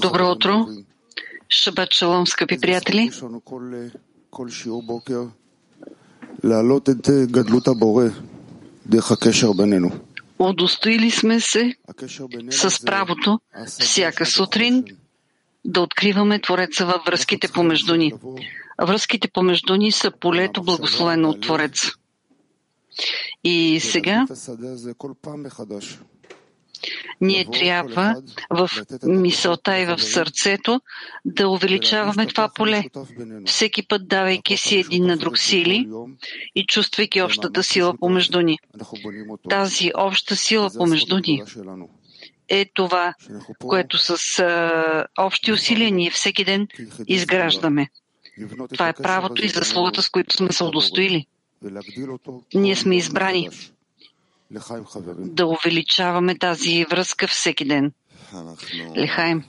Добро утро. Шабат шалом, скъпи приятели. Удостоили сме се с правото всяка сутрин да откриваме Твореца във връзките помежду ни. Връзките помежду ни са полето благословено от Твореца. И сега ние трябва в мисълта и в сърцето да увеличаваме това поле, всеки път давайки си един на друг сили и чувствайки общата сила помежду ни. Тази обща сила помежду ни е това, което с а, общи усилия ние всеки ден изграждаме. Това е правото и заслугата, с които сме се удостоили. Ние сме избрани да увеличаваме тази връзка всеки ден. Лехайм.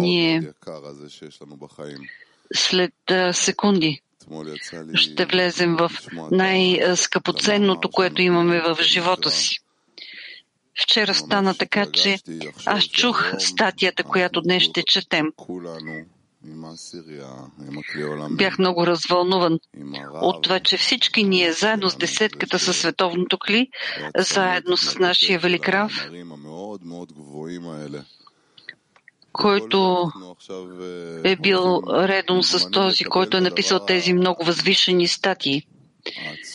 Ние след секунди ще влезем в най-скъпоценното, което имаме в живота си. Вчера стана така, че аз чух статията, която днес ще четем. Бях много развълнуван от това, че всички ние, заедно с десетката със световното кли, заедно с нашия велик Рав, който е бил редом с този, който е написал тези много възвишени статии.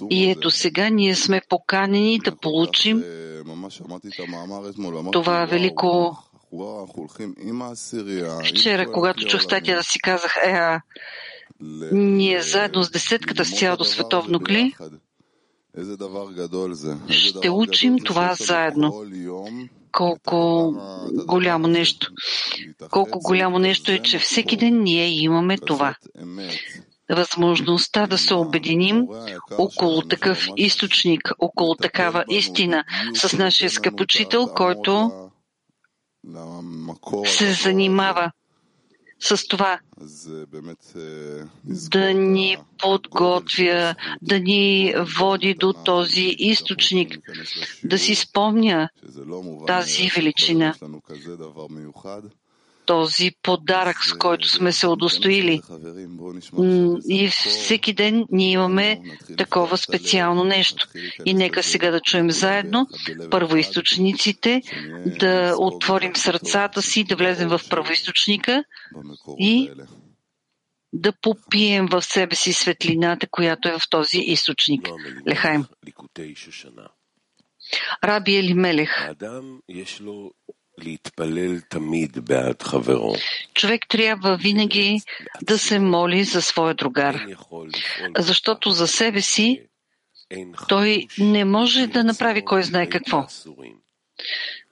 И ето сега ние сме поканени да получим това велико Вчера, когато чух статия, да си казах, е, ние заедно с десетката с цялото световно кли. ще учим това заедно. Колко голямо нещо. Колко голямо нещо е, че всеки ден ние имаме това. Възможността да се обединим около такъв източник, около такава истина с нашия скъпочител, който се занимава с това да ни подготвя, да ни води до този източник, да си спомня тази величина този подарък, с който сме се удостоили. И всеки ден ние имаме такова специално нещо. И нека сега да чуем заедно първоисточниците, да отворим сърцата си, да влезем в първоисточника и да попием в себе си светлината, която е в този източник. Лехайм. Раби Елимелех. Човек трябва винаги да се моли за своя другар, защото за себе си той не може да направи кой знае какво.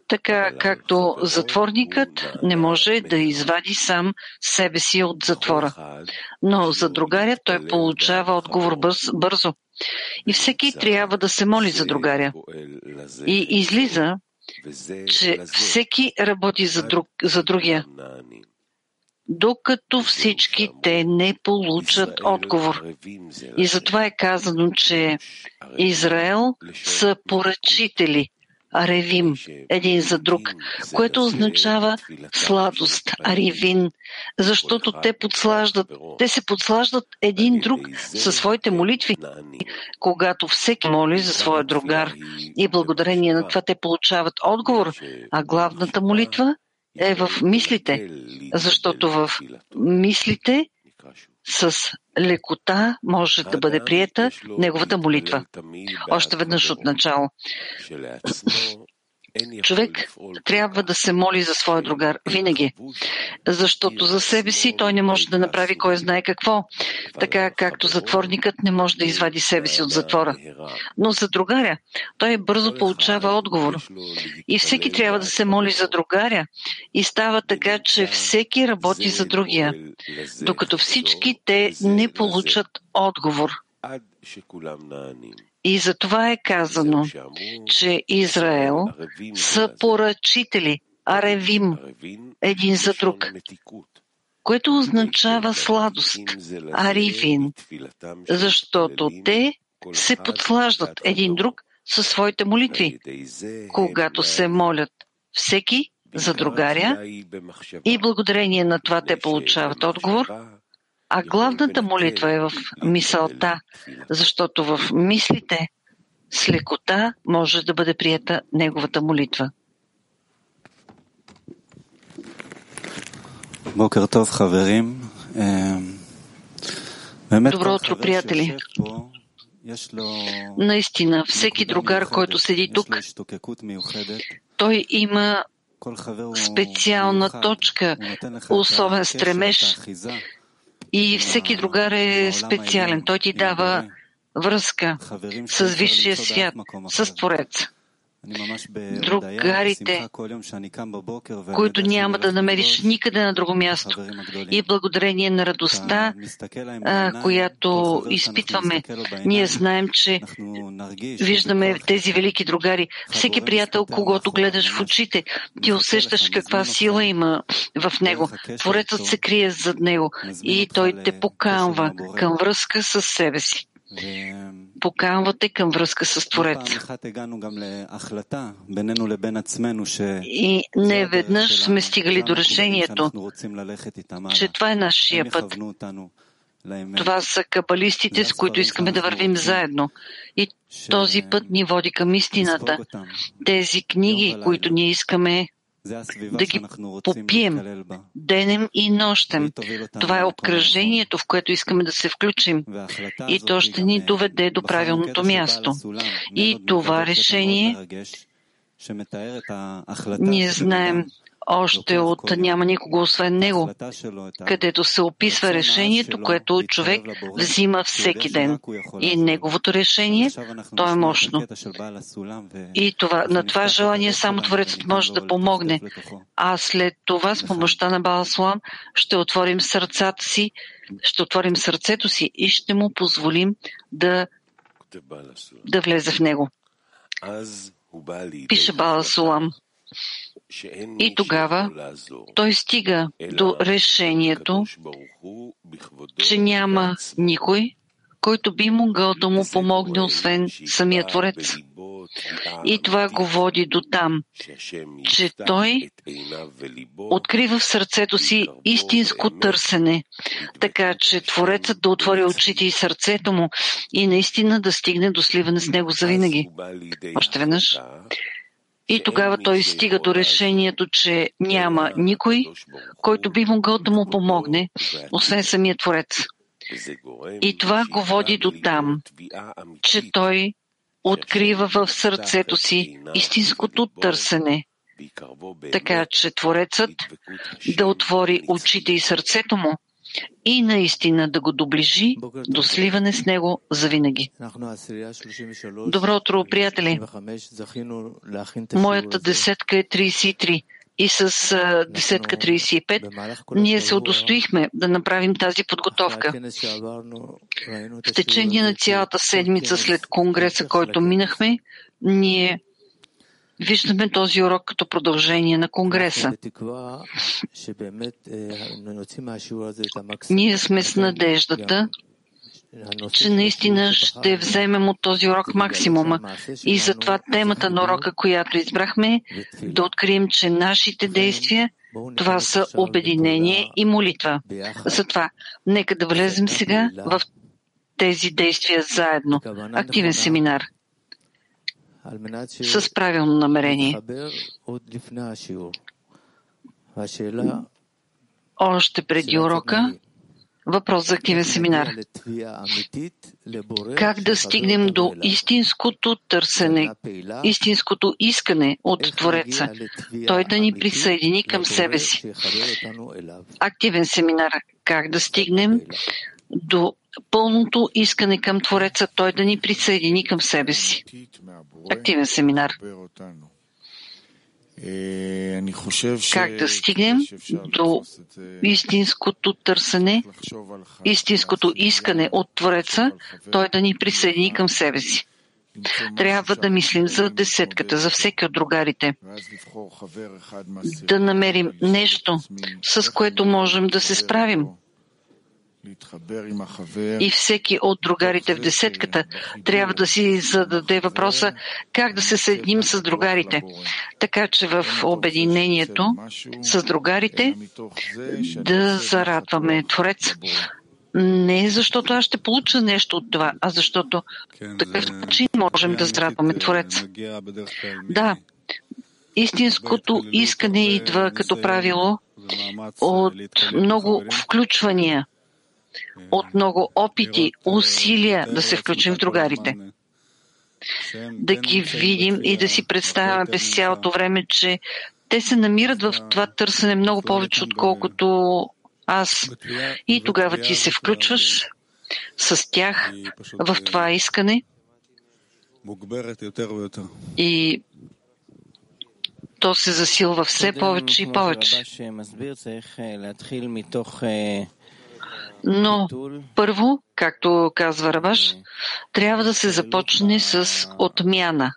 Така както затворникът не може да извади сам себе си от затвора. Но за другаря той получава отговор бързо. И всеки трябва да се моли за другаря. И излиза, че всеки работи за, друг, за другия, докато всички те не получат отговор. И затова е казано, че Израел са поръчители Аревим, един за друг, което означава сладост, Аривин, защото те подслаждат, те се подслаждат един друг със своите молитви, когато всеки моли за своя другар. И благодарение на това те получават отговор, а главната молитва е в мислите, защото в мислите с лекота може да бъде приета неговата молитва. Още веднъж от начало. Човек трябва да се моли за своя другар винаги, защото за себе си той не може да направи кой знае какво, така както затворникът не може да извади себе си от затвора. Но за другаря той бързо получава отговор. И всеки трябва да се моли за другаря и става така, че всеки работи за другия, докато всички те не получат отговор. И за това е казано, че Израел са поръчители, аревим, един за друг, което означава сладост, аривин, защото те се подслаждат един друг със своите молитви, когато се молят всеки за другаря и благодарение на това те получават отговор, а главната молитва е в мисълта, защото в мислите с лекота може да бъде прията неговата молитва. Добро утро, приятели! Наистина, всеки другар, който седи тук, той има специална точка, особен стремеж и всеки другар е специален. Той ти дава връзка с Висшия свят, с Твореца другарите, които няма да намериш никъде на друго място. И благодарение на радостта, която изпитваме, ние знаем, че виждаме тези велики другари. Всеки приятел, когато гледаш в очите, ти усещаш каква сила има в него. Творецът се крие зад него и той те поканва към връзка с себе си поканвате към връзка с Твореца. И не веднъж сме стигали до решението, че това е нашия път. Това са кабалистите, с които искаме да вървим заедно. И този път ни води към истината. Тези книги, които ние искаме да ги попием денем и нощем. Това е обкръжението, в което искаме да се включим. И то ще ни доведе до правилното място. И това решение ние знаем още от няма никого освен него, където се описва решението, което човек взима всеки ден. И неговото решение, то е мощно. И това, на това желание само Творецът може да помогне. А след това с помощта на Баласлам ще отворим сърцата си, ще отворим сърцето си и ще му позволим да, да влезе в него. Пише Баласулам. И тогава той стига до решението, че няма никой, който би могъл да му помогне, освен самия Творец. И това го води до там, че той открива в сърцето си истинско търсене, така че Творецът да отвори очите и сърцето му и наистина да стигне до сливане с него завинаги. Още веднъж. И тогава той стига до решението, че няма никой, който би могъл да му помогне, освен самия Творец. И това го води до там, че той открива в сърцето си истинското търсене, така че Творецът да отвори очите и сърцето му и наистина да го доближи до сливане с него завинаги. Добро утро, приятели! Моята десетка е 33 и с десетка 35 ние се удостоихме да направим тази подготовка. В течение на цялата седмица след конгреса, който минахме, ние Виждаме този урок като продължение на Конгреса. Ние сме с надеждата, че наистина ще вземем от този урок максимума. И затова темата на урока, която избрахме, да открием, че нашите действия това са обединение и молитва. Затова нека да влезем сега в тези действия заедно. Активен семинар с правилно намерение. Още преди урока, въпрос за активен семинар. Как да стигнем до истинското търсене, истинското искане от Твореца, Той да ни присъедини към себе си. Активен семинар. Как да стигнем до пълното искане към Твореца, Той да ни присъедини към себе си активен семинар. Как да стигнем до истинското търсене, истинското искане от Твореца, Той да ни присъедини към себе си. Трябва да мислим за десетката, за всеки от другарите. Да намерим нещо, с което можем да се справим И всеки от другарите в десетката трябва да си зададе въпроса как да се съединим с другарите. Така че в обединението с другарите да зарадваме Творец. Не защото аз ще получа нещо от това, а защото такъв начин можем да зарадваме Творец. Да, истинското искане идва като правило от много включвания, от много опити, усилия да се включим в другарите. Да ги видим и да си представяме през цялото време, че те се намират в това търсене много повече, отколкото аз. И тогава ти се включваш с тях в това искане. И то се засилва все повече и повече. Но първо, както казва Рабаш, трябва да се започне с отмяна,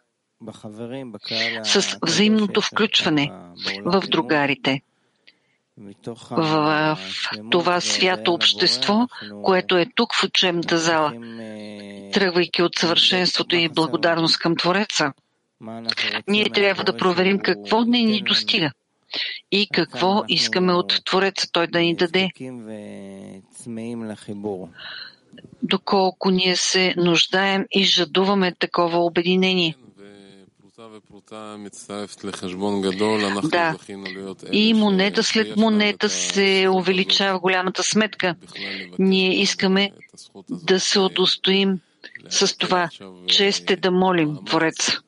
с взаимното включване в другарите, в това свято общество, което е тук в учебната зала, тръгвайки от съвършенството и благодарност към Твореца. Ние трябва да проверим какво не ни достига и какво искаме от Твореца Той да ни даде. Доколко ние се нуждаем и жадуваме такова обединение. Да, и монета след монета се увеличава голямата сметка. Ние искаме да се удостоим с това, че сте да молим Творец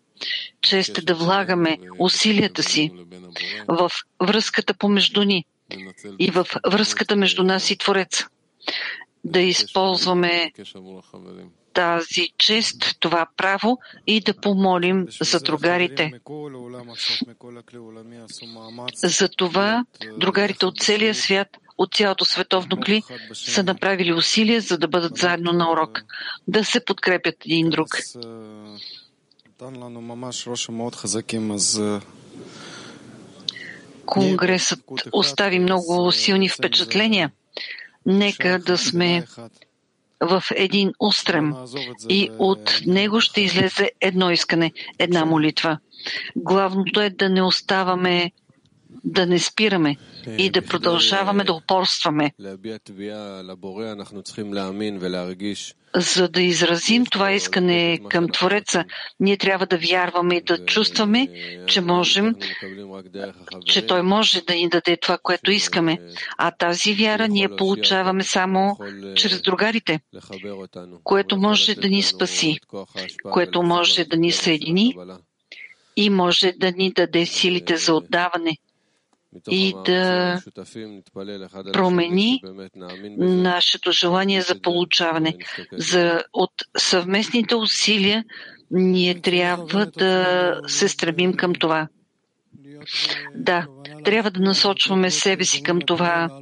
че ще да влагаме усилията си в връзката помежду ни и в връзката между нас и Творец. Да използваме тази чест, това право и да помолим за другарите. За това другарите от целия свят, от цялото световно кли, са направили усилия, за да бъдат заедно на урок, да се подкрепят един друг. Конгресът остави много силни впечатления. Нека да сме в един устрем и от него ще излезе едно искане, една молитва. Главното е да не оставаме, да не спираме и да продължаваме да упорстваме. За да изразим това искане към Твореца, ние трябва да вярваме и да чувстваме, че можем, че Той може да ни даде това, което искаме. А тази вяра ние получаваме само чрез другарите, което може да ни спаси, което може да ни съедини и може да ни даде силите за отдаване – и да промени нашето желание за получаване. За, от съвместните усилия ние трябва да се стремим към това. Да, трябва да насочваме себе си към това,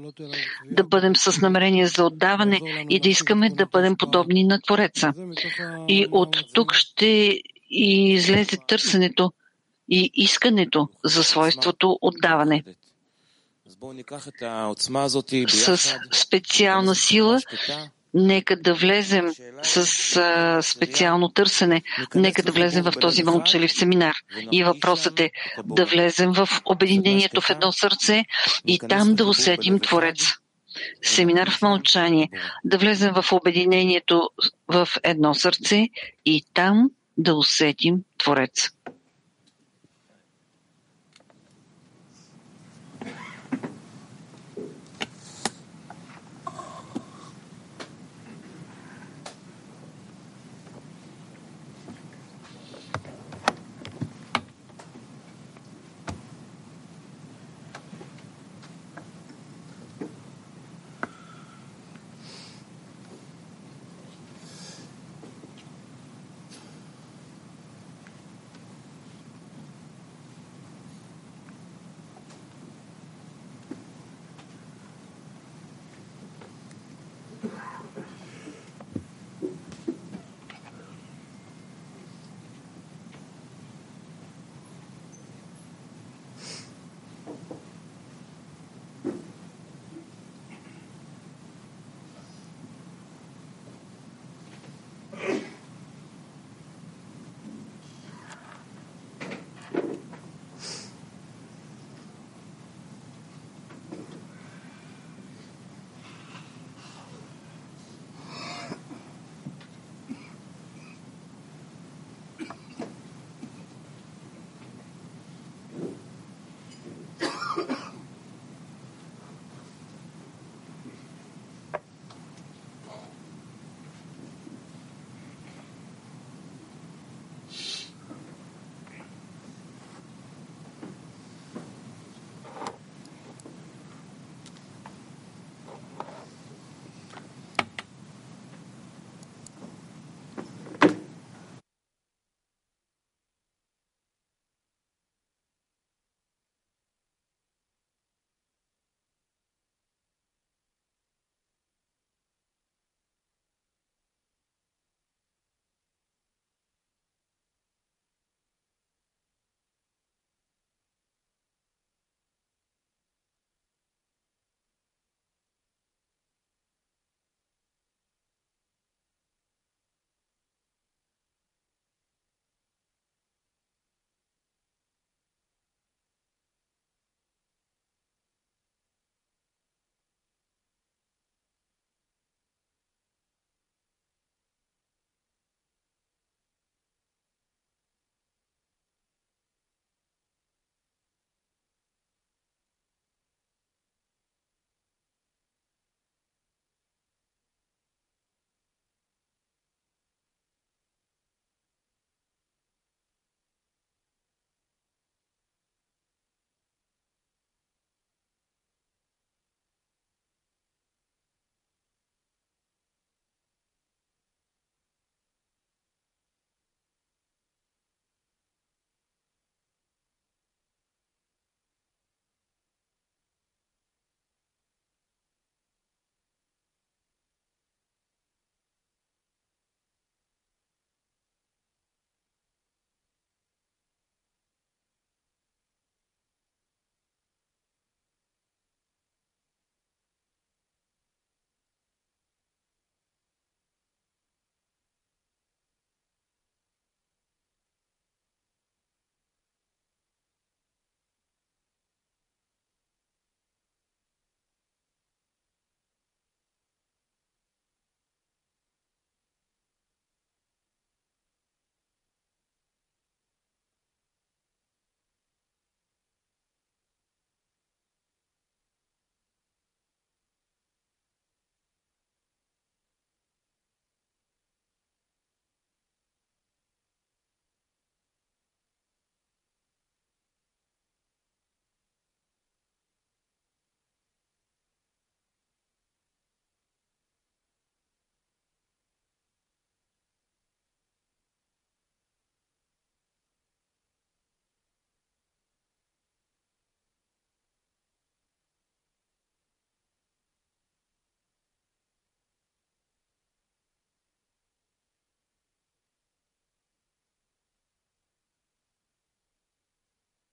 да бъдем с намерение за отдаване и да искаме да бъдем подобни на Твореца. И от тук ще излезе търсенето и искането за свойството отдаване. С специална сила нека да влезем с специално търсене, нека да влезем в този мълчалив семинар. И въпросът е да влезем в обединението в едно сърце и там да усетим Творец. Семинар в мълчание, да влезем в обединението в едно сърце и там да усетим Творец.